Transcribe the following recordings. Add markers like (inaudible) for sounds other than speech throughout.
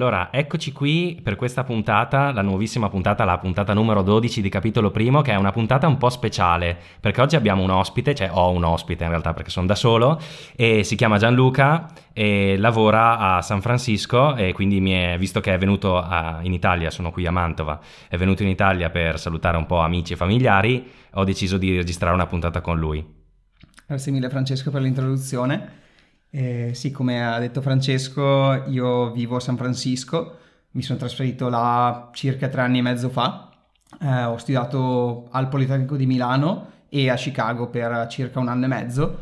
Allora, eccoci qui per questa puntata, la nuovissima puntata, la puntata numero 12 di capitolo primo, che è una puntata un po' speciale, perché oggi abbiamo un ospite, cioè ho un ospite in realtà perché sono da solo, e si chiama Gianluca e lavora a San Francisco e quindi è, visto che è venuto a, in Italia, sono qui a Mantova, è venuto in Italia per salutare un po' amici e familiari, ho deciso di registrare una puntata con lui. Grazie mille Francesco per l'introduzione. Eh, sì, come ha detto Francesco, io vivo a San Francisco, mi sono trasferito là circa tre anni e mezzo fa, eh, ho studiato al Politecnico di Milano e a Chicago per circa un anno e mezzo.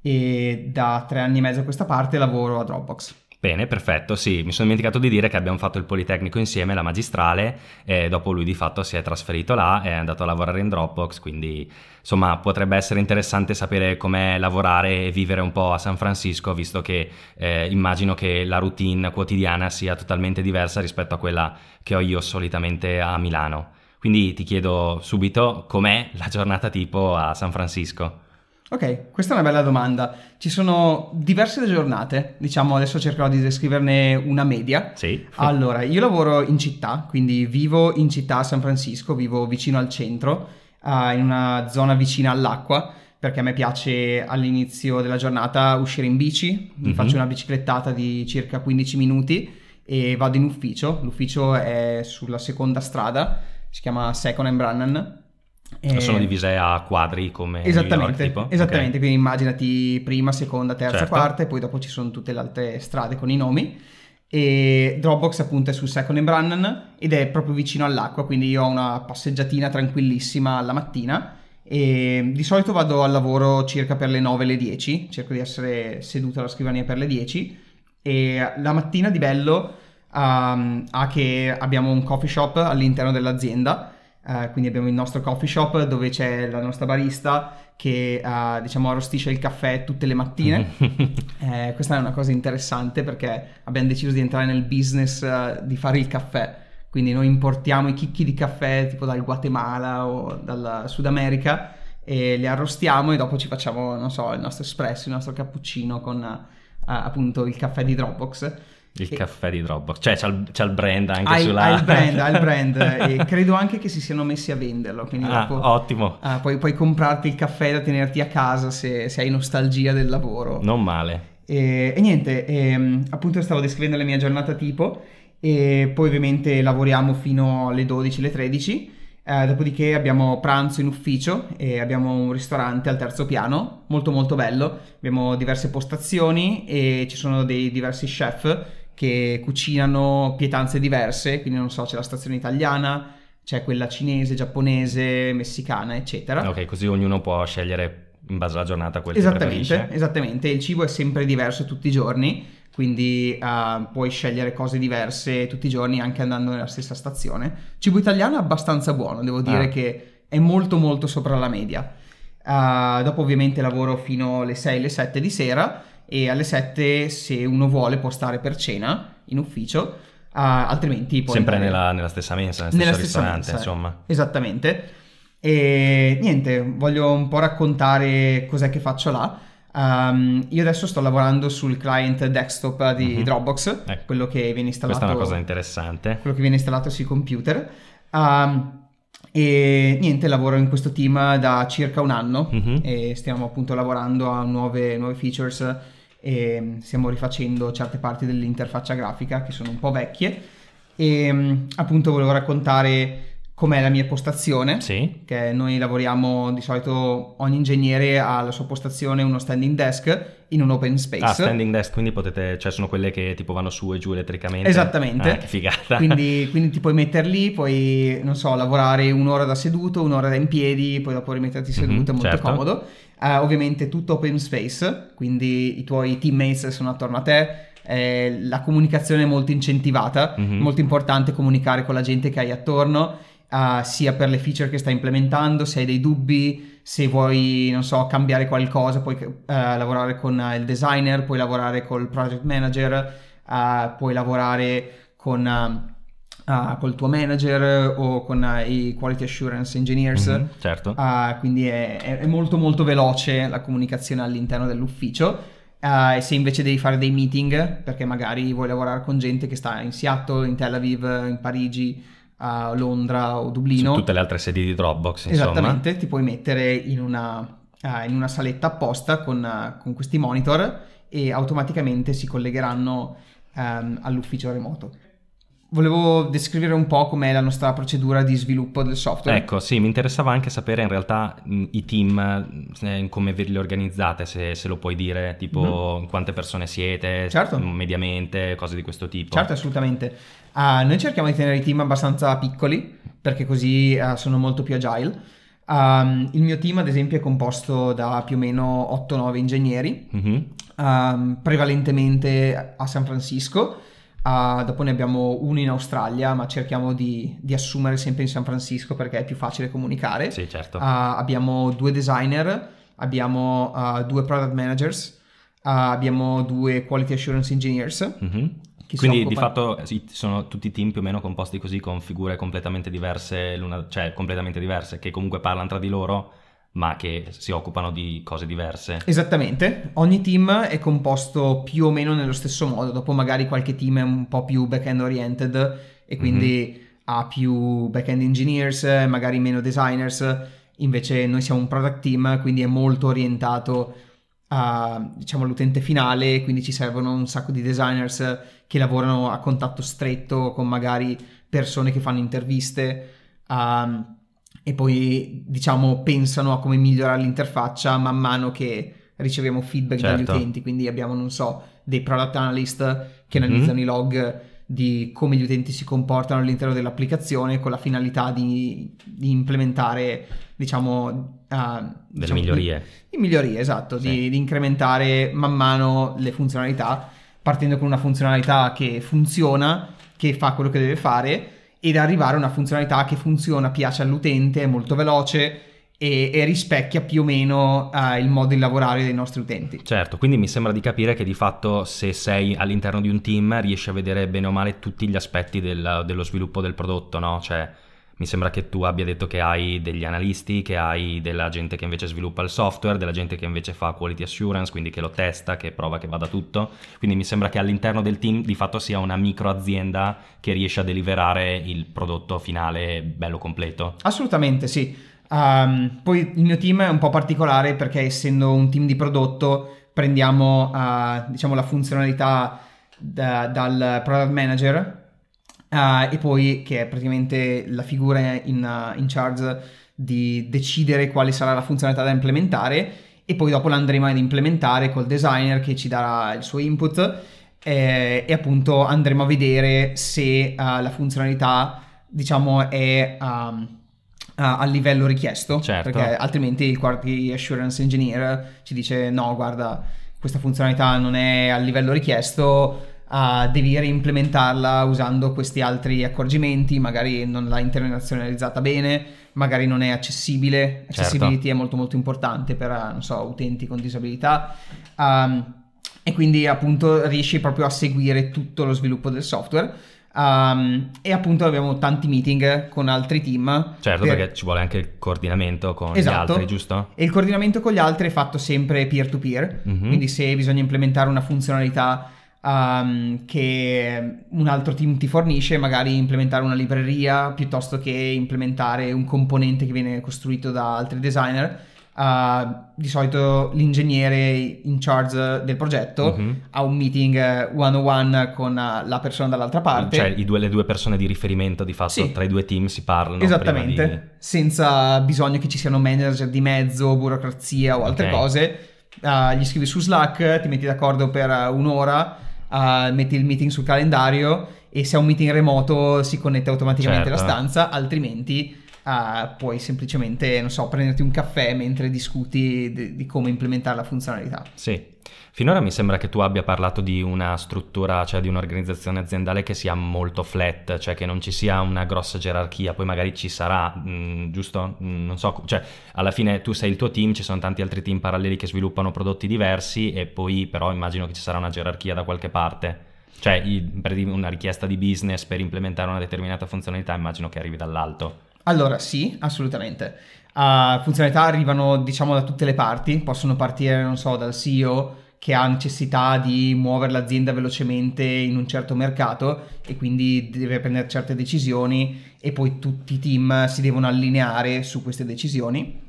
E da tre anni e mezzo a questa parte lavoro a Dropbox. Bene, perfetto, sì, mi sono dimenticato di dire che abbiamo fatto il Politecnico insieme, la magistrale, e dopo lui di fatto si è trasferito là, è andato a lavorare in Dropbox, quindi insomma potrebbe essere interessante sapere com'è lavorare e vivere un po' a San Francisco, visto che eh, immagino che la routine quotidiana sia totalmente diversa rispetto a quella che ho io solitamente a Milano. Quindi ti chiedo subito com'è la giornata tipo a San Francisco. Ok, questa è una bella domanda. Ci sono diverse giornate, diciamo adesso cercherò di descriverne una media. Sì. Allora, io lavoro in città, quindi vivo in città a San Francisco, vivo vicino al centro, uh, in una zona vicina all'acqua, perché a me piace all'inizio della giornata uscire in bici, mi mm-hmm. faccio una biciclettata di circa 15 minuti e vado in ufficio. L'ufficio è sulla seconda strada, si chiama Second and Brannan e... Sono divise a quadri come esattamente, York, esattamente. Okay. quindi immaginati prima, seconda, terza, certo. quarta e poi dopo ci sono tutte le altre strade con i nomi e Dropbox appunto è sul Second and Brannan ed è proprio vicino all'acqua quindi io ho una passeggiatina tranquillissima alla mattina e di solito vado al lavoro circa per le 9 le 10 cerco di essere seduto alla scrivania per le 10 e la mattina di bello um, ha che abbiamo un coffee shop all'interno dell'azienda Uh, quindi abbiamo il nostro coffee shop dove c'è la nostra barista che uh, diciamo arrostisce il caffè tutte le mattine. (laughs) eh, questa è una cosa interessante perché abbiamo deciso di entrare nel business uh, di fare il caffè. Quindi noi importiamo i chicchi di caffè tipo dal Guatemala o dal Sud America e li arrostiamo e dopo ci facciamo, non so, il nostro espresso, il nostro cappuccino con appunto il caffè di Dropbox. Il e... caffè di Dropbox, cioè c'ha il, il brand anche hai, sulla... Hai il brand, (laughs) hai il brand e credo anche che si siano messi a venderlo, quindi ah, dopo, ottimo. Uh, puoi, puoi, comprarti il caffè da tenerti a casa se, se hai nostalgia del lavoro. Non male. E, e niente, e, ehm, appunto stavo descrivendo la mia giornata tipo e poi ovviamente lavoriamo fino alle 12, alle 13. Eh, dopodiché abbiamo pranzo in ufficio e abbiamo un ristorante al terzo piano, molto molto bello. Abbiamo diverse postazioni e ci sono dei diversi chef che cucinano pietanze diverse, quindi non so, c'è la stazione italiana, c'è quella cinese, giapponese, messicana, eccetera. Ok, così ognuno può scegliere in base alla giornata quello esattamente, che preferisce. Esattamente, il cibo è sempre diverso tutti i giorni, quindi uh, puoi scegliere cose diverse tutti i giorni anche andando nella stessa stazione. Cibo italiano è abbastanza buono, devo dire ah. che è molto molto sopra la media. Uh, dopo ovviamente lavoro fino alle 6, alle 7 di sera e alle 7 se uno vuole può stare per cena in ufficio, uh, altrimenti poi... Sempre nella, nella, stessa mensa, nel stesso ristorante, mensa, insomma. Esattamente. E niente, voglio un po' raccontare cos'è che faccio là. Um, io adesso sto lavorando sul client desktop di mm-hmm. Dropbox, ecco. quello che viene installato. Questa è una cosa interessante. Quello che viene installato sui computer. Um, e niente, lavoro in questo team da circa un anno mm-hmm. e stiamo appunto lavorando a nuove, nuove features e stiamo rifacendo certe parti dell'interfaccia grafica che sono un po' vecchie. E appunto volevo raccontare com'è la mia postazione, sì. che noi lavoriamo di solito, ogni ingegnere ha la sua postazione, uno standing desk in un open space. Ah, standing desk, quindi potete, cioè sono quelle che tipo vanno su e giù elettricamente. Esattamente. Ah, che figata. Quindi, (laughs) quindi ti puoi mettere lì, puoi, non so, lavorare un'ora da seduto, un'ora da in piedi, poi dopo rimetterti seduto, mm-hmm, è molto certo. comodo. Uh, ovviamente tutto open space, quindi i tuoi teammates sono attorno a te, eh, la comunicazione è molto incentivata, mm-hmm. molto importante comunicare con la gente che hai attorno, uh, sia per le feature che stai implementando, se hai dei dubbi, se vuoi, non so, cambiare qualcosa, puoi uh, lavorare con il designer, puoi lavorare col project manager, puoi lavorare con... Uh, col tuo manager o con uh, i quality assurance engineers. Mm-hmm, certo. Uh, quindi è, è, molto molto veloce la comunicazione all'interno dell'ufficio. E se invece devi fare dei meeting, perché magari vuoi lavorare con gente che sta in Seattle, in Tel Aviv, in Parigi, a Londra o Dublino. Su tutte le altre sedi di Dropbox, insomma. Esattamente, ti puoi mettere in una, uh, in una saletta apposta con, uh, con, questi monitor e automaticamente si collegheranno um, all'ufficio remoto volevo descrivere un po' com'è la nostra procedura di sviluppo del software. Ecco, sì, mi interessava anche sapere in realtà i team, eh, come ve li organizzate, se, se, lo puoi dire, tipo mm-hmm. quante persone siete, certo. mediamente, cose di questo tipo. Certo, assolutamente. Uh, noi cerchiamo di tenere i team abbastanza piccoli, perché così uh, sono molto più agile. Um, il mio team, ad esempio, è composto da più o meno 8-9 ingegneri, mm-hmm. um, prevalentemente a San Francisco Uh, dopo ne abbiamo uno in Australia, ma cerchiamo di, di, assumere sempre in San Francisco perché è più facile comunicare. Sì, certo. Uh, abbiamo due designer, abbiamo uh, due product managers, abbiamo due quality assurance engineers. Mm-hmm. Quindi di fatto sì, sono tutti team più o meno composti così con figure completamente diverse, cioè completamente diverse, che comunque parlano tra di loro ma che si occupano di cose diverse. Esattamente, ogni team è composto più o meno nello stesso modo, dopo magari qualche team è un po' più back-end oriented e quindi mm-hmm. ha più back-end engineers, magari meno designers, invece noi siamo un product team, quindi è molto orientato a, diciamo, all'utente finale, quindi ci servono un sacco di designers che lavorano a contatto stretto con magari persone che fanno interviste. Um, e poi diciamo pensano a come migliorare l'interfaccia man mano che riceviamo feedback certo. dagli utenti, quindi abbiamo non so dei product analyst che mm-hmm. analizzano i log di come gli utenti si comportano all'interno dell'applicazione con la finalità di, di implementare diciamo uh, delle diciamo, migliorie di, di migliorie esatto sì. di, di incrementare man mano le funzionalità partendo con una funzionalità che funziona che fa quello che deve fare ed arrivare a una funzionalità che funziona, piace all'utente, è molto veloce e, e rispecchia più o meno uh, il modo di lavorare dei nostri utenti. Certo, quindi mi sembra di capire che di fatto se sei all'interno di un team riesci a vedere bene o male tutti gli aspetti del, dello sviluppo del prodotto, no? Cioè mi sembra che tu abbia detto che hai degli analisti, che hai della gente che invece sviluppa il software, della gente che invece fa quality assurance, quindi che lo testa, che prova che vada tutto. Quindi mi sembra che all'interno del team di fatto sia una micro azienda che riesce a deliverare il prodotto finale bello completo. Assolutamente sì. Um, poi il mio team è un po' particolare perché essendo un team di prodotto prendiamo uh, diciamo la funzionalità da, dal product manager Uh, e poi che è praticamente la figura in, uh, in, charge di decidere quale sarà la funzionalità da implementare e poi dopo l'andremo ad implementare col designer che ci darà il suo input eh, e appunto andremo a vedere se uh, la funzionalità diciamo è um, a livello richiesto certo. perché altrimenti il quality assurance engineer ci dice no guarda questa funzionalità non è a livello richiesto uh, devi reimplementarla usando questi altri accorgimenti, magari non l'hai internazionalizzata bene, magari non è accessibile, accessibility certo. è molto molto importante per, non so, utenti con disabilità. Um, e quindi appunto riesci proprio a seguire tutto lo sviluppo del software. Um, e appunto abbiamo tanti meeting con altri team. Certo, per... perché ci vuole anche il coordinamento con esatto. gli altri, giusto? E il coordinamento con gli altri è fatto sempre peer-to-peer, mm-hmm. quindi se bisogna implementare una funzionalità um, che un altro team ti fornisce, magari implementare una libreria piuttosto che implementare un componente che viene costruito da altri designer. Uh, di solito l'ingegnere in charge del progetto uh-huh. ha un meeting one on one con la persona dall'altra parte. Cioè due, le due persone di riferimento di fatto sì. tra i due team si parlano. Esattamente, di... senza bisogno che ci siano manager di mezzo, burocrazia o altre okay. cose. Uh, gli scrivi su Slack, ti metti d'accordo per un'ora uh, metti il meeting sul calendario e se è un meeting remoto si connette automaticamente certo. la stanza, altrimenti uh, puoi semplicemente, non so, prenderti un caffè mentre discuti di, di come implementare la funzionalità. Sì. Finora mi sembra che tu abbia parlato di una struttura, cioè di un'organizzazione aziendale che sia molto flat, cioè che non ci sia una grossa gerarchia, poi magari ci sarà, mh, mm, giusto? Mh, mm, non so, cioè alla fine tu sei il tuo team, ci sono tanti altri team paralleli che sviluppano prodotti diversi e poi però immagino che ci sarà una gerarchia da qualche parte. Cioè una richiesta di business per implementare una determinata funzionalità immagino che arrivi dall'alto. Allora sì, assolutamente. Uh, funzionalità arrivano diciamo da tutte le parti, possono partire, non so, dal CEO che ha necessità di muovere l'azienda velocemente in un certo mercato e quindi deve prendere certe decisioni e poi tutti i team si devono allineare su queste decisioni.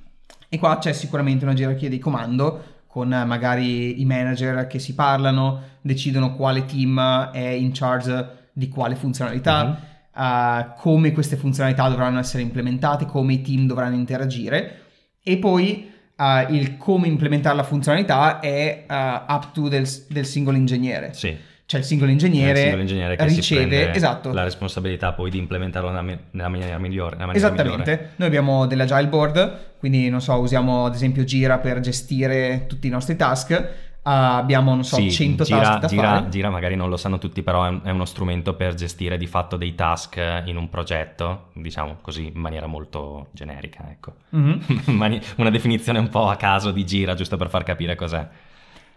E qua c'è sicuramente una gerarchia di comando con magari i manager che si parlano, decidono quale team è in charge di quale funzionalità, mm-hmm. uh, come queste funzionalità dovranno essere implementate, come i team dovranno interagire e poi uh, il come implementare la funzionalità è uh, up to del, del singolo ingegnere. Sì. Cioè il singolo ingegnere, il singolo ingegnere che riceve esatto. la responsabilità poi di implementarlo nella, maniera migliore. Nella maniera Esattamente. Migliore. Noi abbiamo dell'agile board, quindi non so, usiamo ad esempio Gira per gestire tutti i nostri task abbiamo, non so, sì, 100 gira, task da gira, fare. Gira magari non lo sanno tutti, però è, è, uno strumento per gestire di fatto dei task in un progetto, diciamo così in maniera molto generica, ecco. Mm-hmm. (laughs) Una definizione un po' a caso di Gira, giusto per far capire cos'è.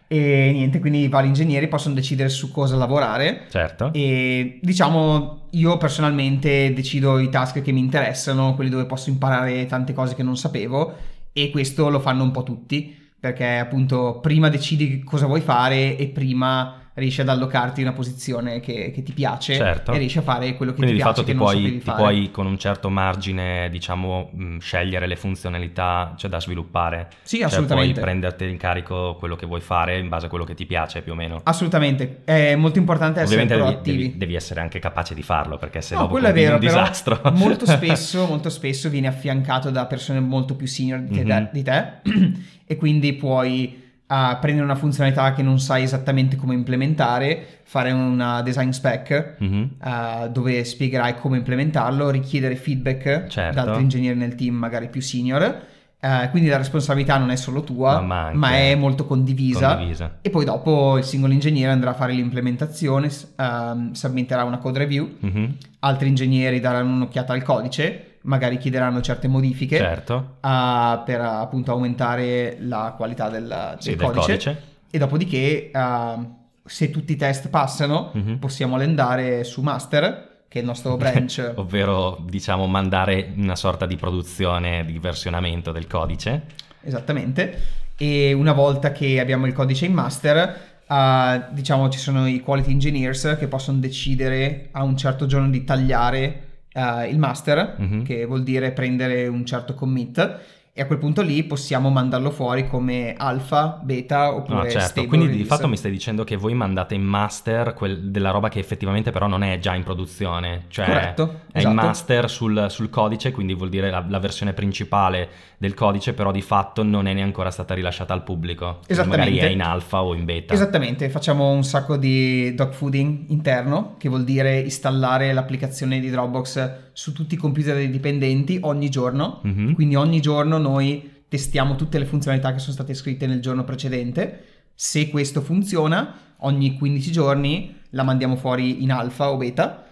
E niente, quindi i vari ingegneri possono decidere su cosa lavorare. Certo. E diciamo, io personalmente decido i task che mi interessano, quelli dove posso imparare tante cose che non sapevo, e questo lo fanno un po' tutti perché appunto prima decidi cosa vuoi fare e prima riesci ad allocarti una posizione che, che ti piace certo. e riesci a fare quello che Quindi ti piace. Quindi di fatto ti puoi, ti puoi con un certo margine, diciamo, mh, scegliere le funzionalità cioè da sviluppare. Sì, cioè, assolutamente. Puoi prenderti in carico quello che vuoi fare in base a quello che ti piace più o meno. Assolutamente, è molto importante essere Ovviamente proattivi. Devi, devi, essere anche capace di farlo perché se no, no quello è vero, un disastro. (laughs) molto (laughs) spesso, molto spesso vieni affiancato da persone molto più senior di te, mm-hmm. di te (clears throat) e quindi puoi a prendere una funzionalità che non sai esattamente come implementare, fare una design spec mm-hmm. uh, dove spiegherai come implementarlo, richiedere feedback certo. da altri ingegneri nel team magari più senior. Uh, quindi la responsabilità non è solo tua, ma, ma è molto condivisa. condivisa. E poi dopo il singolo ingegnere andrà a fare l'implementazione, uh, submitterà una code review, mm-hmm. altri ingegneri daranno un'occhiata al codice magari chiederanno certe modifiche certo. uh, per appunto aumentare la qualità del, del, sì, codice. del codice. E dopodiché, uh, se tutti i test passano, mm-hmm. possiamo andare su master, che è il nostro branch. (laughs) Ovvero, diciamo, mandare una sorta di produzione, di versionamento del codice. Esattamente. E una volta che abbiamo il codice in master, Uh, diciamo ci sono i quality engineers che possono decidere a un certo giorno di tagliare uh, il master, mm-hmm. che vuol dire prendere un certo commit e a quel punto lì possiamo mandarlo fuori come alfa, beta oppure no, certo. Quindi release. di fatto mi stai dicendo che voi mandate in master quel, della roba che effettivamente però non è già in produzione, cioè Corretto, è esatto. in master sul, sul, codice, quindi vuol dire la, la, versione principale del codice, però di fatto non è neanche ancora stata rilasciata al pubblico. Esattamente. Magari è in alfa o in beta. Esattamente, facciamo un sacco di dogfooding interno, che vuol dire installare l'applicazione di Dropbox su tutti i computer dei dipendenti ogni giorno, mm-hmm. quindi ogni giorno noi testiamo tutte le funzionalità che sono state scritte nel giorno precedente. Se questo funziona, ogni 15 giorni la mandiamo fuori in alfa o beta.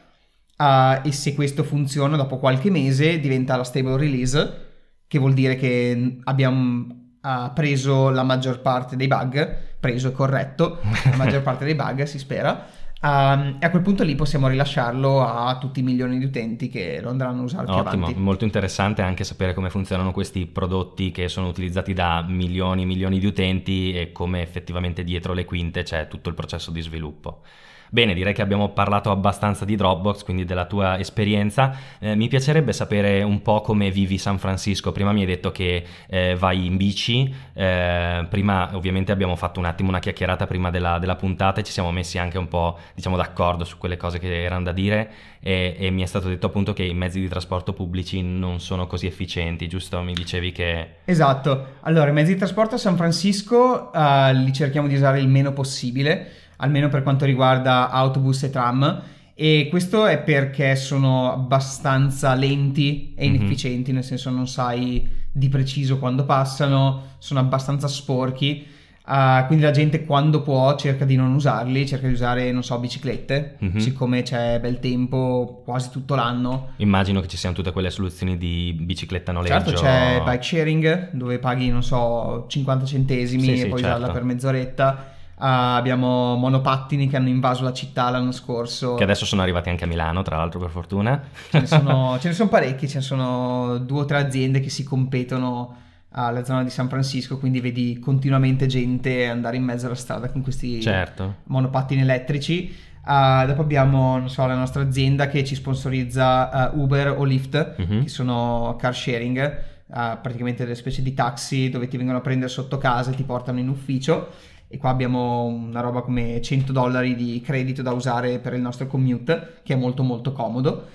Uh, e se questo funziona, dopo qualche mese diventa la stable release, che vuol dire che abbiamo uh, preso la maggior parte dei bug, preso e corretto la maggior parte dei bug, si spera Um, e a quel punto lì possiamo rilasciarlo a tutti i milioni di utenti che lo andranno a usare Ottimo, molto interessante anche sapere come funzionano questi prodotti che sono utilizzati da milioni e milioni di utenti e come effettivamente dietro le quinte c'è tutto il processo di sviluppo. Bene, direi che abbiamo parlato abbastanza di Dropbox, quindi della tua esperienza. Eh, mi piacerebbe sapere un po' come vivi San Francisco. Prima mi hai detto che eh, vai in bici, eh, prima ovviamente abbiamo fatto un attimo una chiacchierata prima della, della, puntata e ci siamo messi anche un po' diciamo d'accordo su quelle cose che erano da dire e, e mi è stato detto appunto che i mezzi di trasporto pubblici non sono così efficienti, giusto? Mi dicevi che... Esatto, allora i mezzi di trasporto a San Francisco uh, li cerchiamo di usare il meno possibile almeno per quanto riguarda autobus e tram. E questo è perché sono abbastanza lenti e mhm. inefficienti, mm-hmm. nel senso non sai di preciso quando passano, sono abbastanza sporchi. Uh, quindi la gente quando può cerca di non usarli, cerca di usare, non so, biciclette, mm-hmm. siccome c'è bel tempo quasi tutto l'anno. Immagino che ci siano tutte quelle soluzioni di bicicletta noleggio. Certo, c'è bike sharing dove paghi, non so, 50 centesimi sì, e sì, puoi certo. usarla per mezz'oretta abbiamo monopattini che hanno invaso la città l'anno scorso. Che adesso sono arrivati anche a Milano, tra l'altro, per fortuna. Ce ne sono, (laughs) ce ne sono parecchi, ce ne sono due o tre aziende che si competono alla zona di San Francisco, quindi vedi continuamente gente andare in mezzo alla strada con questi certo. monopattini elettrici. Uh, dopo abbiamo so, la nostra azienda che ci sponsorizza uh, Uber o Lyft, mm-hmm. che sono car sharing, uh, praticamente delle specie di taxi dove ti vengono a prendere sotto casa e ti portano in ufficio. E qua abbiamo una roba come 100 dollari di credito da usare per il nostro commute, che è molto molto comodo.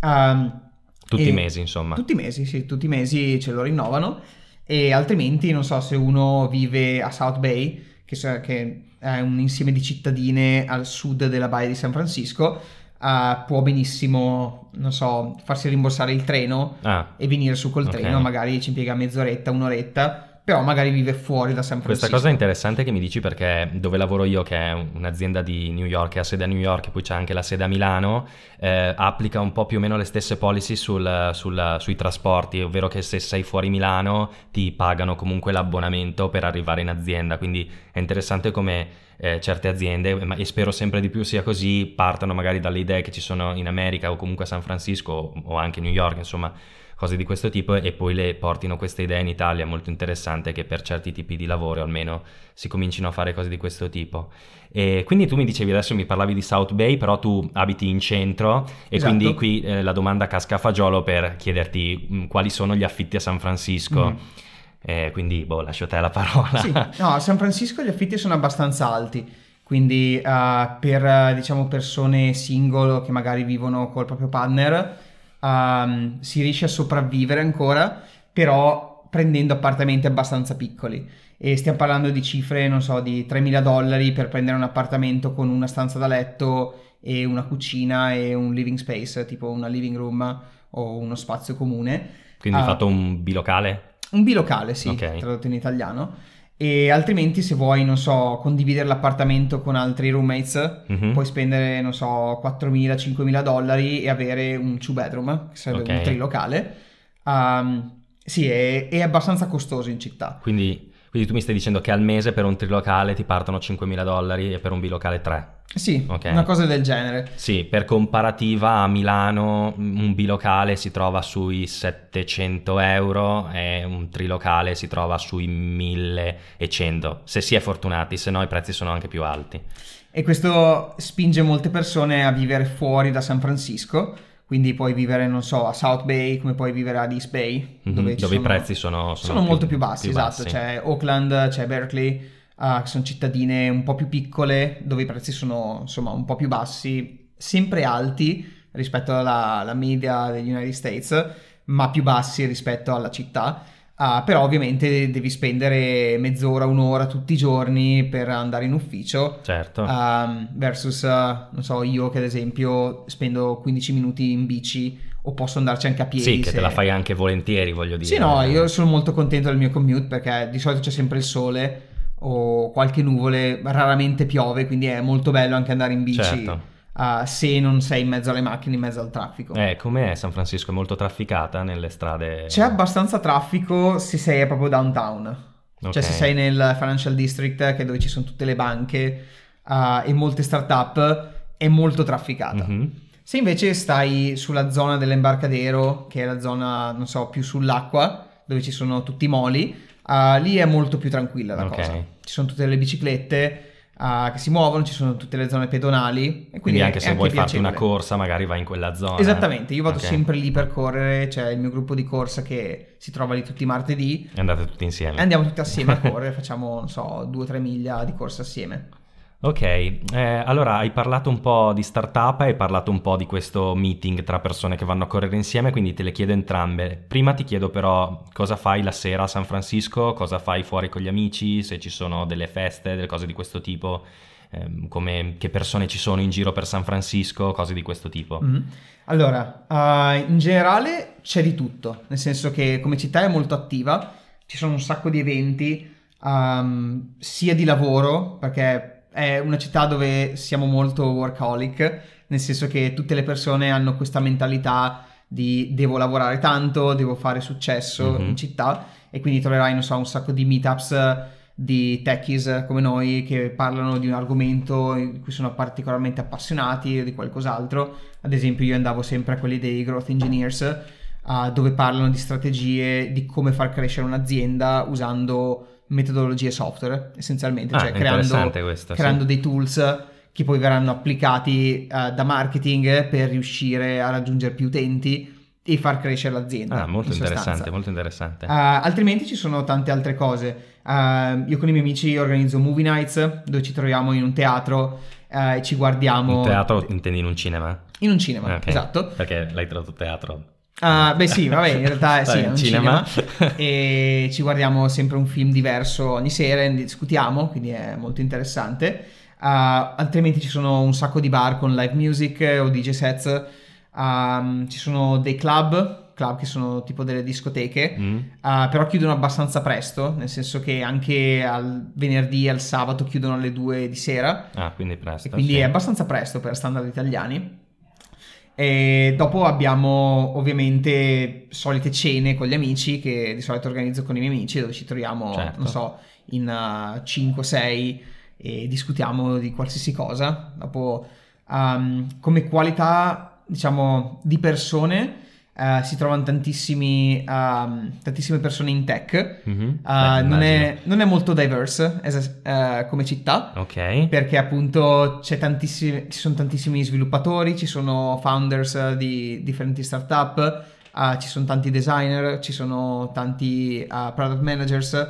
Um, tutti i mesi, insomma. Tutti i mesi, sì, tutti i mesi ce lo rinnovano. E altrimenti, non so, se uno vive a South Bay, che, che è un insieme di cittadine al sud della baia di San Francisco, uh, può benissimo, non so, farsi rimborsare il treno ah, e venire su col okay. treno, magari ci impiega mezz'oretta, un'oretta però magari vive fuori da San Francisco. Questa cosa è interessante che mi dici perché dove lavoro io, che è un'azienda di New York, che ha sede a New York e poi c'è anche la sede a Milano, eh, applica un po' più o meno le stesse policy sul, sul, sui trasporti, ovvero che se sei fuori Milano ti pagano comunque l'abbonamento per arrivare in azienda, quindi è interessante come eh, certe aziende, e spero sempre di più sia così, partano magari dalle idee che ci sono in America o comunque a San Francisco o anche New York, insomma cose di questo tipo e poi le portino queste idee in Italia, molto interessante che per certi tipi di lavoro almeno si comincino a fare cose di questo tipo. E quindi tu mi dicevi adesso mi parlavi di South Bay, però tu abiti in centro e esatto. quindi qui eh, la domanda casca a fagiolo per chiederti mh, mm, quali sono gli affitti a San Francisco. Mm. Eh, quindi boh, lascio te la parola. Sì, no, a San Francisco gli affitti sono abbastanza alti, quindi uh, per diciamo persone single che magari vivono col proprio partner um, si riesce a sopravvivere ancora, però prendendo appartamenti abbastanza piccoli. E stiamo parlando di cifre, non so, di 3.000 dollari per prendere un appartamento con una stanza da letto e una cucina e un living space, tipo una living room o uno spazio comune. Quindi hai uh, fatto un bilocale? Un bilocale, sì, okay. tradotto in italiano e altrimenti se vuoi, non so, condividere l'appartamento con altri roommates, mm-hmm. puoi spendere, non so, 4.000-5.000 dollari e avere un two bedroom, che sarebbe okay. un trilocale. Um, sì, è, è, abbastanza costoso in città. Quindi, quindi tu mi stai dicendo che al mese per un trilocale ti partono 5.000 dollari e per un bilocale 3? Sì, okay. una cosa del genere. Sì, per comparativa a Milano un bilocale si trova sui 700 euro e un trilocale si trova sui 1100, se si è fortunati, se no i prezzi sono anche più alti. E questo spinge molte persone a vivere fuori da San Francisco, quindi puoi vivere, non so, a South Bay come puoi vivere ad East Bay, mm-hmm, dove, dove sono, i prezzi sono, sono, sono più, molto più bassi, più esatto, bassi. c'è Oakland, c'è Berkeley uh, sono cittadine un po' più piccole dove i prezzi sono insomma un po' più bassi, sempre alti rispetto alla media degli United States, ma più bassi rispetto alla città. Uh, però ovviamente devi spendere mezz'ora, un'ora tutti i giorni per andare in ufficio. Certo. Uh, versus, uh, non so, io che ad esempio spendo 15 minuti in bici o posso andarci anche a piedi. Sì, che se... te la fai anche volentieri, voglio dire. Sì, no, io sono molto contento del mio commute perché di solito c'è sempre il sole o qualche nuvole, raramente piove, quindi è molto bello anche andare in bici. Certo. Uh, se non sei in mezzo alle macchine, in mezzo al traffico. Eh, com'è San Francisco? È molto trafficata nelle strade? C'è abbastanza traffico se sei proprio downtown. Okay. Cioè se sei nel Financial District, che è dove ci sono tutte le banche uh, e molte start-up, è molto trafficata. Mm-hmm. Se invece stai sulla zona dell'embarcadero, che è la zona, non so, più sull'acqua, dove ci sono tutti i moli, Uh, lì è molto più tranquilla la okay. cosa. Ci sono tutte le biciclette uh, che si muovono, ci sono tutte le zone pedonali. E quindi, quindi anche se anche vuoi farti una corsa, magari vai in quella zona. Esattamente, io vado okay. sempre lì per correre. C'è il mio gruppo di corsa che si trova lì tutti i martedì. E andate tutti insieme. E andiamo tutti assieme a (laughs) correre, facciamo, non so, due o tre miglia di corsa assieme. Ok, eh, allora hai parlato un po' di startup, hai parlato un po' di questo meeting tra persone che vanno a correre insieme, quindi te le chiedo entrambe. Prima ti chiedo però cosa fai la sera a San Francisco, cosa fai fuori con gli amici, se ci sono delle feste, delle cose di questo tipo, ehm, come, che persone ci sono in giro per San Francisco, cose di questo tipo. Mm. Allora, uh, in generale c'è di tutto, nel senso che come città è molto attiva, ci sono un sacco di eventi, um, sia di lavoro, perché è una città dove siamo molto workaholic, nel senso che tutte le persone hanno questa mentalità di devo lavorare tanto, devo fare successo mm-hmm. in città e quindi troverai, non so, un sacco di meetups di techies come noi che parlano di un argomento in cui sono particolarmente appassionati o di qualcos'altro. Ad esempio io andavo sempre a quelli dei growth engineers uh, dove parlano di strategie di come far crescere un'azienda usando metodologie software essenzialmente, ah, cioè creando, questo, creando sì. dei tools che poi verranno applicati uh, da marketing per riuscire a raggiungere più utenti e far crescere l'azienda. Ah, molto in interessante, molto interessante. Uh, altrimenti ci sono tante altre cose. Uh, io con i miei amici organizzo movie nights dove ci troviamo in un teatro e ci guardiamo. Un teatro intendi in un cinema? In un cinema, Ah, ok. esatto. Perché l'hai tradotto teatro. Ah, beh sì, vabbè, in realtà (laughs) sì, è un cinema. cinema. e ci guardiamo sempre un film diverso ogni sera e ne discutiamo, quindi è molto interessante. Uh, altrimenti ci sono un sacco di bar con live music o DJ sets. Um, ci sono dei club, club che sono tipo delle discoteche, Mm? uh, però chiudono abbastanza presto, nel senso che anche al venerdì e al sabato chiudono alle 2 di sera. Ah, quindi presto. E quindi sì. è abbastanza presto per standard italiani. E dopo abbiamo ovviamente solite cene con gli amici che di solito organizzo con i miei amici dove ci troviamo, Certo. non so, in 5-6 e discutiamo di qualsiasi cosa. Dopo um, come qualità, diciamo, di persone eh, si trovano tantissimi, um, tantissime persone in tech. Mhm. Uh, Beh, non, è, non è molto diverse eh, come città Ok. perché appunto ci sono tantissimi sviluppatori, ci sono founders di differenti startup, ci sono tanti designer, ci sono tanti product managers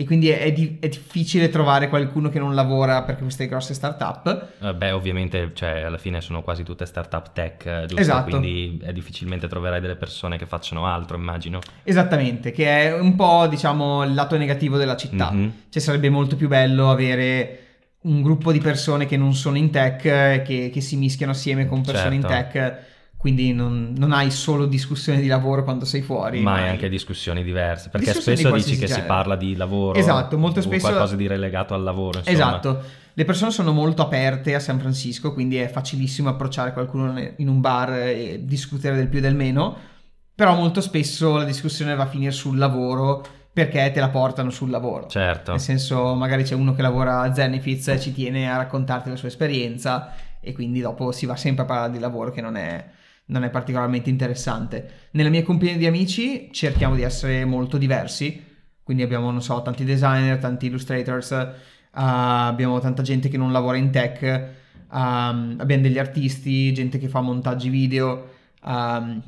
e quindi è, di- è difficile trovare qualcuno che non lavora per queste grosse startup. Eh, Beh, ovviamente, cioè, alla fine sono quasi tutte startup tech, eh, giusto? Esatto. Quindi è difficilmente troverai delle persone che facciano altro, immagino. Esattamente, che è un po' diciamo il lato negativo della città. Mhm. Cioè sarebbe molto più bello avere un gruppo di persone che non sono in tech, eh, che, che si mischiano assieme con persone in Certo. tech, quindi non, non hai solo discussioni di lavoro quando sei fuori. Ma hai anche discussioni diverse, perché Discussioni di spesso dici qualsiasi che si parla di lavoro, Esatto, molto spesso- qualcosa di relegato al lavoro, insomma. Esatto, le persone sono molto aperte a San Francisco, quindi è facilissimo approcciare qualcuno in un bar e discutere del più e del meno, però molto spesso la discussione va a finire sul lavoro perché te la portano sul lavoro. Certo. Nel senso, magari c'è uno che lavora a Zenefits e ci tiene a raccontarti la sua esperienza e quindi dopo si va sempre a parlare di lavoro che non è, non è particolarmente interessante. Nella mia compagnia di amici cerchiamo di essere molto diversi, quindi abbiamo, non so, tanti designer, tanti illustrators, eh, abbiamo tanta gente che non lavora in tech, ehm, abbiamo degli artisti, gente che fa montaggi video, ehm,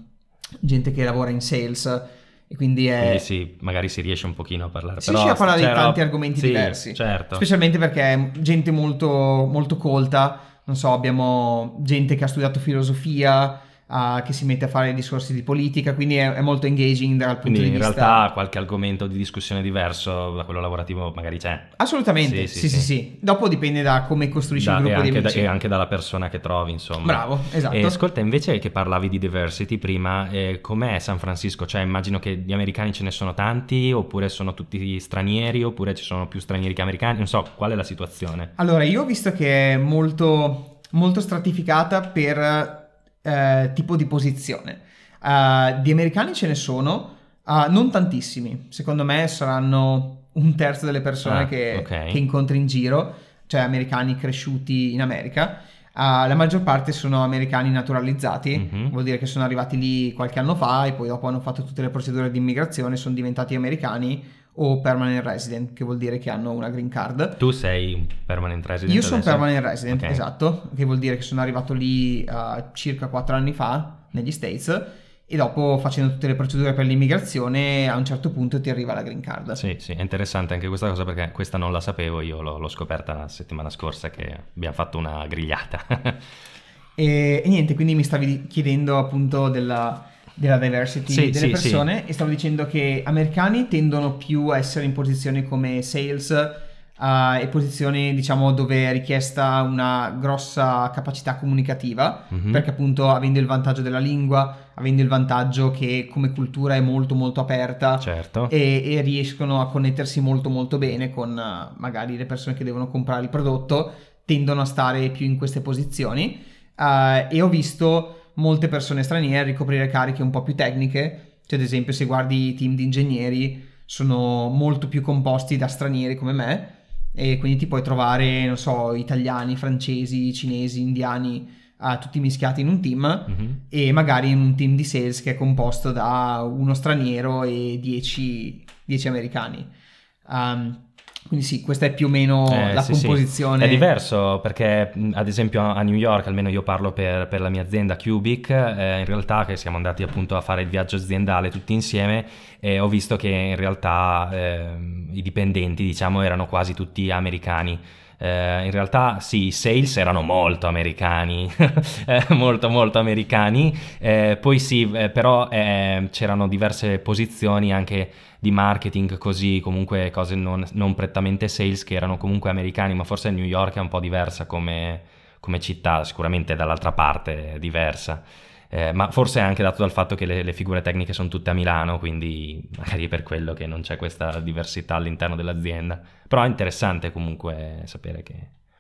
gente che lavora in sales. E quindi è, Quindi sì, magari si riesce un pochino a parlare. si riesce a parlare di tanti argomenti sì, diversi. Certo. Specialmente perché è gente molto, molto colta. Non so, abbiamo gente che ha studiato filosofia, ah, che si mette a fare discorsi di politica, quindi è, è molto engaging dal punto Quindi di in vista. realtà qualche argomento di discussione diverso da quello lavorativo magari c'è. Assolutamente, Sì, sì sì, sì, sì. sì, Dopo dipende da come costruisci Da- il e, gruppo di anche da- e anche dalla persona che trovi, insomma. Bravo, esatto. E ascolta, invece che parlavi di diversity prima, eh, com'è San Francisco? Cioè, immagino che gli americani ce ne sono tanti, oppure sono tutti stranieri, oppure ci sono più stranieri che americani. Non so, qual è la situazione? Allora, io ho visto che è molto, molto stratificata per eh, tipo di posizione. Eh, di americani ce ne sono, eh, non tantissimi. Secondo me saranno un terzo delle persone Ah, che, ok. che incontri in giro, cioè americani cresciuti in America. Eh, la maggior parte sono americani naturalizzati, Mhm. vuol dire che sono arrivati lì qualche anno fa e poi dopo hanno fatto tutte le procedure di immigrazione, sono diventati americani o permanent resident, che vuol dire che hanno una green card. Tu sei un permanent resident Io sono adesso? permanent resident, Ok. esatto, che vuol dire che sono arrivato lì uh, circa 4 anni fa negli States e dopo facendo tutte le procedure per l'immigrazione a un certo punto ti arriva la green card. Sì, sì, è interessante anche questa cosa perché questa non la sapevo, io l'ho, l'ho scoperta la settimana scorsa che abbiamo fatto una grigliata. (laughs) E, e niente, quindi mi stavi chiedendo appunto della, della diversity Sì, delle sì, persone e stavo dicendo che americani tendono più a essere in posizioni come sales uh, e posizioni diciamo dove è richiesta una grossa capacità comunicativa Mhm. perché appunto avendo il vantaggio della lingua, avendo il vantaggio che come cultura è molto molto aperta certo. e, e riescono a connettersi molto molto bene con eh, magari le persone che devono comprare il prodotto tendono a stare più in queste posizioni Eh, e ho visto molte persone straniere ricoprire cariche un po' più tecniche cioè ad esempio se guardi i team di ingegneri sono molto più composti da stranieri come me e quindi ti puoi trovare non so italiani, francesi, cinesi, indiani uh, tutti mischiati in un team mm-hmm. e magari in un team di sales che è composto da uno straniero e 10 americani. Um, quindi sì, questa è più o meno eh, la sì, composizione. Sì. È diverso perché ad esempio a New York, almeno io parlo per, per la mia azienda Cubic, eh, in realtà che siamo andati appunto a fare il viaggio aziendale tutti insieme e ho visto che in realtà eh, i dipendenti diciamo erano quasi tutti americani. Eh, in realtà sì, i sales erano molto americani, (laughs) eh, molto molto americani, eh, poi sì, eh, però eh, c'erano diverse posizioni anche di marketing così, comunque cose non, non, prettamente sales che erano comunque americani, ma forse New York è un po' diversa come, come città, sicuramente dall'altra parte è diversa. Eh, ma forse è anche dato dal fatto che le, le, figure tecniche sono tutte a Milano, quindi magari è per quello che non c'è questa diversità all'interno dell'azienda. Però è interessante comunque sapere che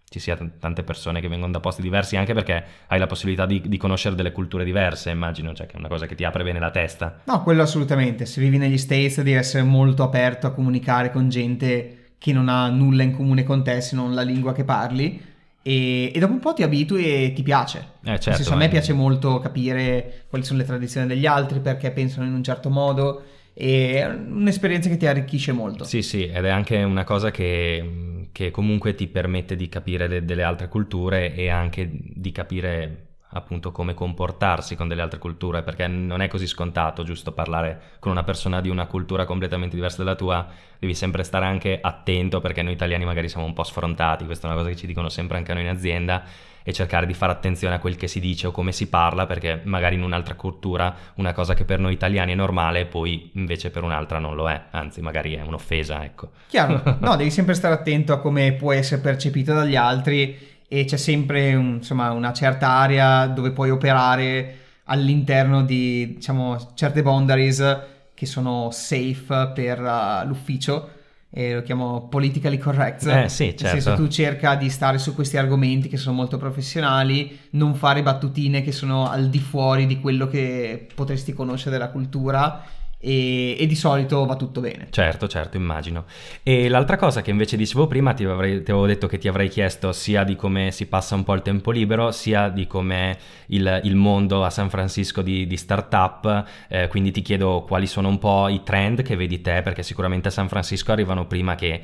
ci sia t- tante persone che vengono da posti diversi, anche perché hai la possibilità di, di, conoscere delle culture diverse, immagino, cioè che è una cosa che ti apre bene la testa. No, quello assolutamente. Se vivi negli States devi essere molto aperto a comunicare con gente che non ha nulla in comune con te se non la lingua che parli. E, e dopo un po' ti abitui e ti piace. Eh, certo, senso, a me piace molto capire quali sono le tradizioni degli altri, perché pensano in un certo modo. E è un'esperienza che ti arricchisce molto. Sì, sì, ed è anche una cosa che che comunque ti permette di capire de- delle altre culture e anche di capire appunto come comportarsi con delle altre culture, perché non è così scontato giusto parlare con una persona di una cultura completamente diversa dalla tua, devi sempre stare anche attento perché noi italiani magari siamo un po' sfrontati, questa è una cosa che ci dicono sempre anche noi in azienda e cercare di fare attenzione a quel che si dice o come si parla, perché magari in un'altra cultura una cosa che per noi italiani è normale, poi invece per un'altra non lo è, anzi magari è un'offesa, ecco. Chiaro, (laughs) no, devi sempre stare attento a come può essere percepito dagli altri e c'è sempre un, insomma, una certa area dove puoi operare all'interno di, diciamo, certe boundaries che sono safe per uh, l'ufficio e lo chiamo politically correct. Eh sì, certo. Nel senso tu cerca di stare su questi argomenti che sono molto professionali, non fare battutine che sono al di fuori di quello che potresti conoscere della cultura e, e, di solito va tutto bene. Certo, certo, immagino. E l'altra cosa che invece dicevo prima, ti, avrei, ti avevo detto che ti avrei chiesto sia di come si passa un po' il tempo libero, sia di come il, il mondo a San Francisco di, di startup, eh, quindi ti chiedo quali sono un po' i trend che vedi te, perché sicuramente a San Francisco arrivano prima che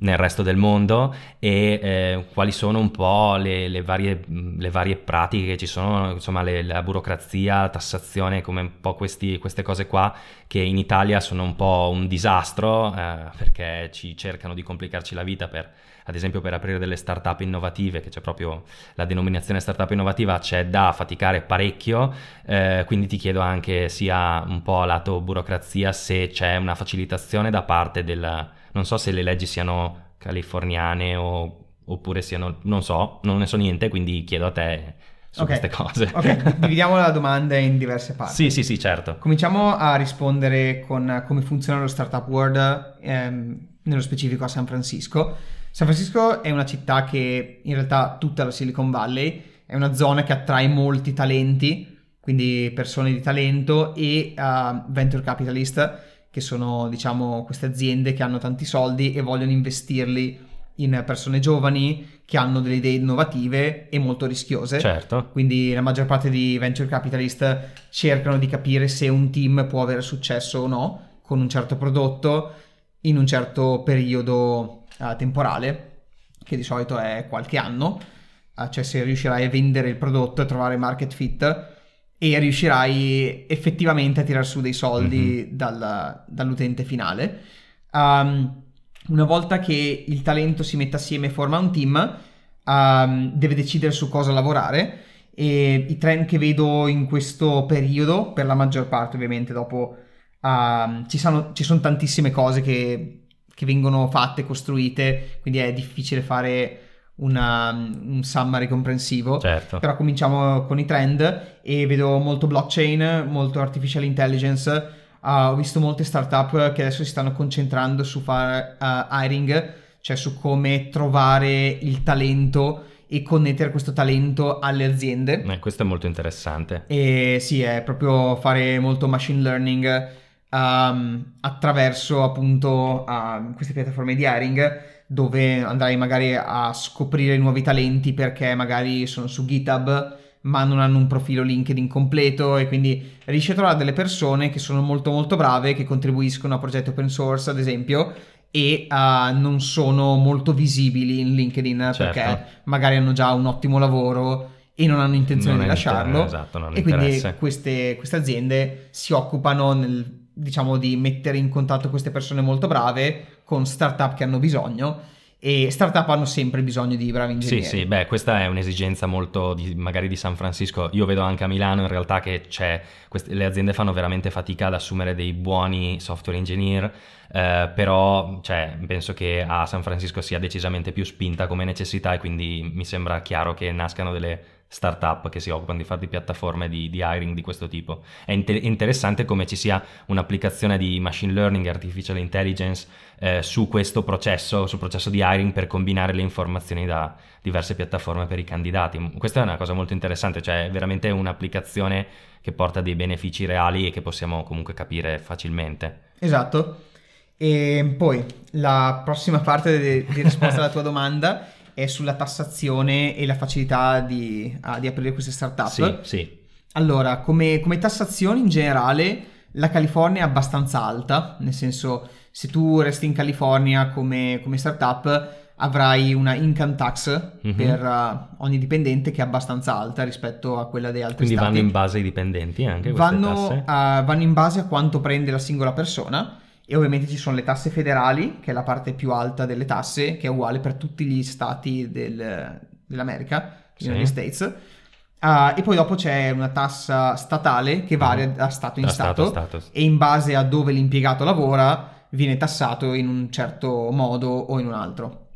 nel resto del mondo e eh, quali sono un po' le, le, varie, le, varie, pratiche che ci sono, insomma le, la burocrazia, tassazione, come un po' questi, queste cose qua che in Italia sono un po' un disastro eh, perché ci cercano di complicarci la vita per ad esempio per aprire delle startup innovative, che c'è proprio la denominazione startup innovativa, c'è da faticare parecchio, eh, quindi ti chiedo anche sia un po' lato burocrazia se c'è una facilitazione da parte del non so se le leggi siano californiane o, oppure siano, non so, non ne so niente, quindi chiedo a te su okay. queste cose. Ok, dividiamo la domanda in diverse parti. Sì, sì, sì, certo. Cominciamo a rispondere con come funziona lo startup world, ehm, nello specifico a San Francisco. San Francisco è una città che in realtà tutta la Silicon Valley è una zona che attrae molti talenti, quindi persone di talento e uh, venture capitalist che sono diciamo queste aziende che hanno tanti soldi e vogliono investirli in persone giovani che hanno delle idee innovative e molto rischiose. Certo. Quindi la maggior parte di venture capitalist cercano di capire se un team può avere successo o no con un certo prodotto in un certo periodo uh, temporale, che di solito è qualche anno, uh, cioè se riuscirai a vendere il prodotto e trovare market fit e riuscirai effettivamente a tirar su dei soldi mm-hmm. dal, dall'utente finale. Um, una volta che il talento si mette assieme e forma un team, um, deve decidere su cosa lavorare e i trend che vedo in questo periodo, per la maggior parte ovviamente dopo, um, ci, sono, ci, sono, tantissime cose che, che vengono fatte, costruite, quindi è difficile fare una, un summary comprensivo. Certo. Però cominciamo con i trend e vedo molto blockchain, molto artificial intelligence. Uh, ho visto molte startup che adesso si stanno concentrando su fare uh, hiring, cioè su come trovare il talento e connettere questo talento alle aziende. Eh, questo è molto interessante. E sì, è proprio fare molto machine learning um, attraverso appunto uh, queste piattaforme di hiring dove andrai magari a scoprire nuovi talenti perché magari sono su GitHub ma non hanno un profilo LinkedIn completo e quindi riesci a trovare delle persone che sono molto molto brave, che contribuiscono a progetti open source ad esempio e uh, non sono molto visibili in LinkedIn certo. perché magari hanno già un ottimo lavoro e non hanno intenzione non di lasciarlo. Inter- esatto, e quindi queste, queste, aziende si occupano nel, diciamo, di mettere in contatto queste persone molto brave con startup che hanno bisogno e startup hanno sempre bisogno di bravi ingegneri. Sì, sì, beh, questa è un'esigenza molto di, magari di San Francisco. Io vedo anche a Milano in realtà che queste, le aziende fanno veramente fatica ad assumere dei buoni software engineer, eh, però cioè, penso che a San Francisco sia decisamente più spinta come necessità e quindi mi sembra chiaro che nascano delle startup che si occupano di fare di piattaforme di, di hiring di questo tipo. È inter- interessante come ci sia un'applicazione di machine learning e artificial intelligence eh, su questo processo, sul processo di hiring per combinare le informazioni da diverse piattaforme per i candidati. Questa è una cosa molto interessante, cioè è veramente un'applicazione che porta dei benefici reali e che possiamo comunque capire facilmente. Esatto. E poi la prossima parte di, di risposta alla tua domanda (laughs) è sulla tassazione e la facilità di, ah, di aprire queste startup. Sì, sì. Allora, come, come tassazione in generale, la California è abbastanza alta, nel senso, se tu resti in California come, come startup avrai una income tax mm-hmm. per uh, ogni dipendente che è abbastanza alta rispetto a quella dei altri Quindi stati. vanno in base ai dipendenti anche vanno, uh, vanno in base a quanto prende la singola persona e ovviamente ci sono le tasse federali, che è la parte più alta delle tasse, che è uguale per tutti gli stati del, dell'America, sì. United States. Uh, e poi dopo c'è una tassa statale che varia mm. da stato in da stato, stato, stato, e in base a dove l'impiegato lavora viene tassato in un certo modo o in un altro.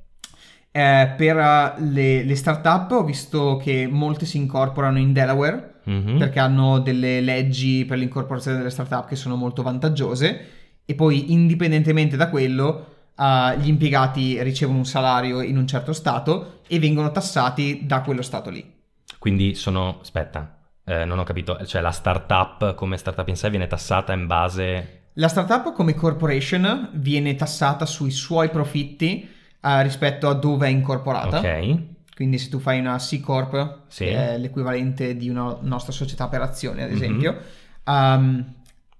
Eh, per uh, le, le start-up ho visto che molte si incorporano in Delaware mm-hmm. perché hanno delle leggi per l'incorporazione delle start-up che sono molto vantaggiose e poi indipendentemente da quello uh, gli impiegati ricevono un salario in un certo stato e vengono tassati da quello stato lì. Quindi sono, aspetta, eh, non ho capito, cioè la startup come startup in sé viene tassata in base... La startup come corporation viene tassata sui suoi profitti uh, rispetto a dove è incorporata. Ok. Quindi se tu fai una C Corp, sì. che è l'equivalente di una nostra società per azioni, ad mhm. esempio, mm-hmm. um,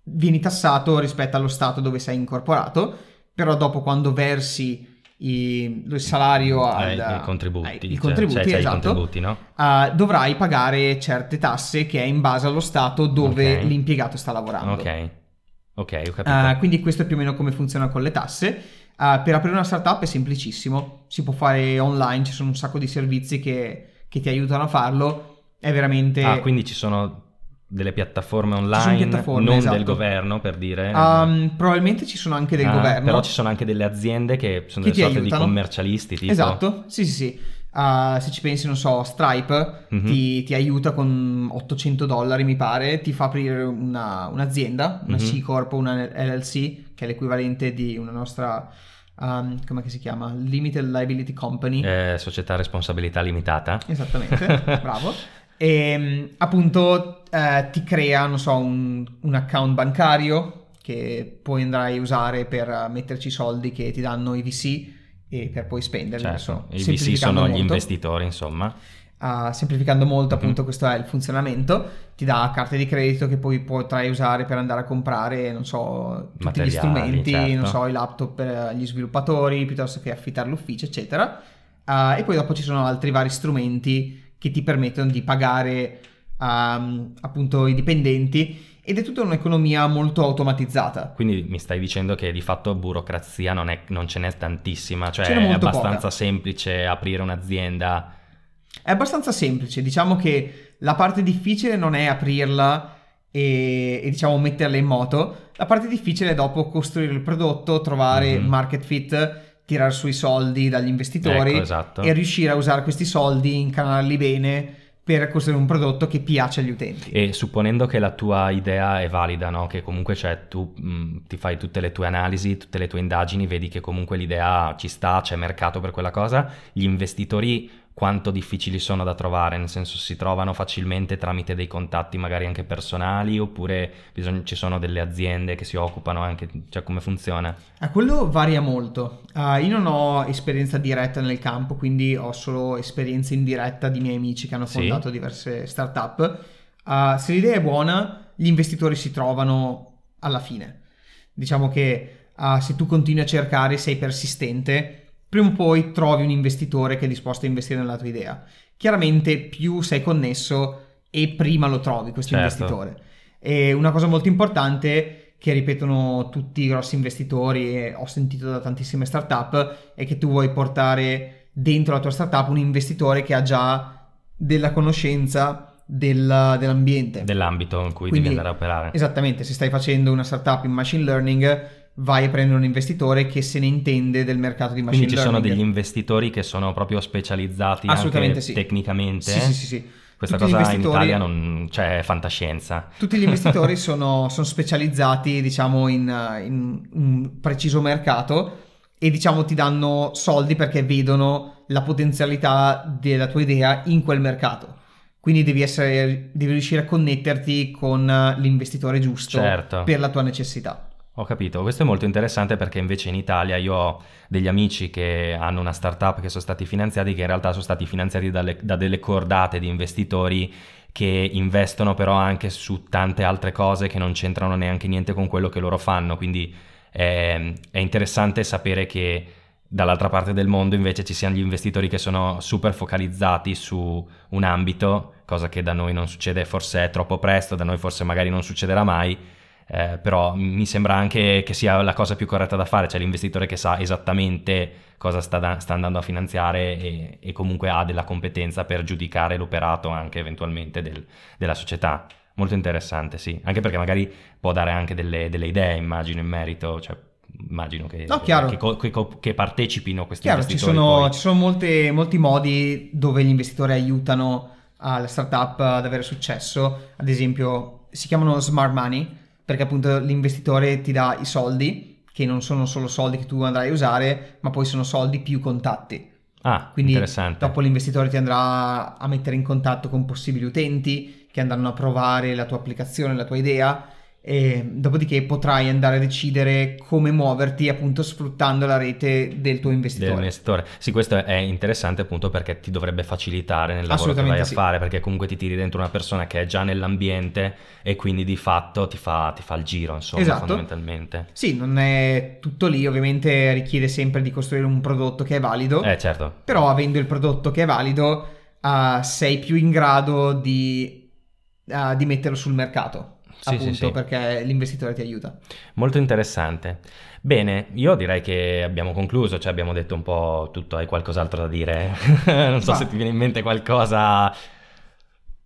vieni tassato rispetto allo stato dove sei incorporato, però dopo quando versi i, il salario al, eh, i contributi, eh, i contributi, cioè, cioè esatto, i contributi no? uh, dovrai pagare certe tasse che è in base allo stato dove okay. l'impiegato sta lavorando. Ok, ok, ho capito. Uh, quindi questo è più o meno come funziona con le tasse. Uh, per aprire una startup è semplicissimo, si può fare online, ci sono un sacco di servizi che, che ti aiutano a farlo. È veramente... Ah, quindi ci sono delle piattaforme online, piattaforme, non esatto. del governo per dire? Um, probabilmente ci sono anche del ah, governo. Però ci sono anche delle aziende che sono che delle sorte aiutano. di commercialialisti. Tipo. Esatto, sì sì sì. Uh, se ci pensi, non so, Stripe mm-hmm. ti, ti, aiuta con 800 dollari, mi pare, ti fa aprire una, un'azienda, una mm-hmm. C Corp una LLC, che è l'equivalente di una nostra, um, come si chiama? Limited Liability Company. Eh, società responsabilità limitata. Esattamente, (laughs) bravo. E ehm, appunto eh, ti crea, non so, un, un, account bancario che poi andrai a usare per metterci i soldi che ti danno i VC e per poi spenderli. Certo, i VC sono molto. gli investitori, insomma. Uh, semplificando molto, appunto, mm-hmm. questo è il funzionamento. Ti dà carte di credito che poi potrai usare per andare a comprare, non so, tutti Materiali, gli strumenti, certo. non so, i laptop per gli sviluppatori, piuttosto che affittare l'ufficio, eccetera. Uh, e poi dopo ci sono altri vari strumenti che ti permettono di pagare um, appunto i dipendenti ed è tutta un'economia molto automatizzata. Quindi mi stai dicendo che di fatto burocrazia non, è, non ce n'è tantissima, cioè è abbastanza poca. semplice aprire un'azienda. È abbastanza semplice, diciamo che la parte difficile non è aprirla e, e diciamo metterla in moto, la parte difficile è dopo costruire il prodotto, trovare mm-hmm. market fit tirare sui soldi dagli investitori ecco, esatto. e riuscire a usare questi soldi, incanalarli bene per costruire un prodotto che piace agli utenti. E supponendo che la tua idea è valida, no? che comunque cioè, tu mh, mm, ti fai tutte le tue analisi, tutte le tue indagini, vedi che comunque l'idea ci sta, c'è mercato per quella cosa, gli investitori quanto difficili sono da trovare, nel senso si trovano facilmente tramite dei contatti magari anche personali oppure bisogna, ci sono delle aziende che si occupano anche, cioè come funziona? A quello varia molto. Uh, io non ho esperienza diretta nel campo, quindi ho solo esperienza indiretta di miei amici che hanno fondato sì. diverse startup. Uh, se l'idea è buona, gli investitori si trovano alla fine. Diciamo che uh, se tu continui a cercare, sei persistente, prima o poi trovi un investitore che è disposto a investire nella tua idea. Chiaramente più sei connesso e prima lo trovi questo certo. investitore. E una cosa molto importante che ripetono tutti i grossi investitori e ho sentito da tantissime startup è che tu vuoi portare dentro la tua startup un investitore che ha già della conoscenza del, dell'ambiente. Dell'ambito in cui Quindi, devi andare a operare. Esattamente, se stai facendo una startup in machine learning vai a prendere un investitore che se ne intende del mercato di machine Quindi learning. Ci sono degli investitori che sono proprio specializzati anche sì. tecnicamente. Sì, sì, sì. sì. Questa tutti cosa in Italia non c'è cioè, fantascienza. Tutti gli investitori (laughs) sono, sono, specializzati, diciamo, in, in, un preciso mercato e diciamo ti danno soldi perché vedono la potenzialità della tua idea in quel mercato. Quindi devi, essere, devi riuscire a connetterti con l'investitore giusto certo. per la tua necessità. Ho capito, questo è molto interessante perché invece in Italia io ho degli amici che hanno una startup che sono stati finanziati, che in realtà sono stati finanziati dalle, da delle cordate di investitori che investono però anche su tante altre cose che non c'entrano neanche niente con quello che loro fanno, quindi è, è interessante sapere che dall'altra parte del mondo invece ci siano gli investitori che sono super focalizzati su un ambito, cosa che da noi non succede, forse è troppo presto, da noi forse magari non succederà mai eh, però mi sembra anche che sia la cosa più corretta da fare, cioè l'investitore che sa esattamente cosa sta, da, sta andando a finanziare e, e, comunque ha della competenza per giudicare l'operato anche eventualmente del, della società. Molto interessante, sì, anche perché magari può dare anche delle, delle idee, immagino, in merito, cioè immagino che, no, che, che, che, partecipino questi chiaro, investitori. Ci sono, ci sono molte, molti modi dove gli investitori aiutano la startup ad avere successo, ad esempio si chiamano smart money, perché appunto l'investitore ti dà i soldi, che non sono solo soldi che tu andrai a usare, ma poi sono soldi più contatti. Ah, Quindi interessante. dopo l'investitore ti andrà a mettere in contatto con possibili utenti che andranno a provare la tua applicazione, la tua idea e dopodiché potrai andare a decidere come muoverti appunto sfruttando la rete del tuo investitore. Dell'investitore. Sì, questo è interessante appunto perché ti dovrebbe facilitare nel lavoro che vai a sì. fare perché comunque ti tiri dentro una persona che è già nell'ambiente e quindi di fatto ti fa, ti fa il giro insomma esatto. fondamentalmente. Sì, non è tutto lì, ovviamente richiede sempre di costruire un prodotto che è valido. Eh certo. Però avendo il prodotto che è valido uh, sei più in grado di, uh, di metterlo sul mercato sì, appunto sì, sì. perché l'investitore ti aiuta. Molto interessante. Bene, io direi che abbiamo concluso, cioè abbiamo detto un po' tutto, hai qualcos'altro da dire? (laughs) non so Va. se ti viene in mente qualcosa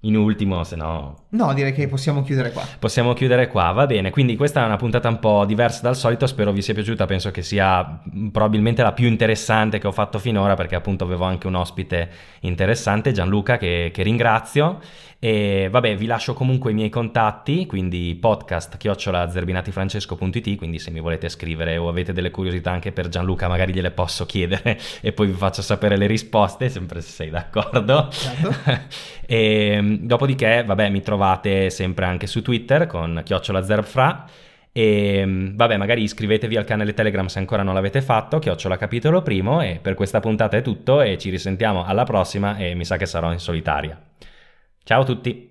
in ultimo, se no... No, direi che possiamo chiudere qua. Possiamo chiudere qua, va bene. Quindi questa è una puntata un po' diversa dal solito, spero vi sia piaciuta, penso che sia probabilmente la più interessante che ho fatto finora perché appunto avevo anche un ospite interessante, Gianluca, che, che ringrazio. E vabbè, vi lascio comunque i miei contatti, quindi podcast chiocciolazerbinatifrancesco.it, quindi se mi volete scrivere o avete delle curiosità anche per Gianluca, magari gliele posso chiedere (laughs) e poi vi faccio sapere le risposte, sempre se sei d'accordo. Certo. (laughs) e ehm, dopodiché, vabbè, mi trovate sempre anche su Twitter con chiocciolazerbfra. E ehm, vabbè, magari iscrivetevi al canale Telegram se ancora non l'avete fatto, Chiocciola Capitolo Primo. E per questa puntata è tutto e ci risentiamo alla prossima e mi sa che sarò in solitaria. Ciao a tutti!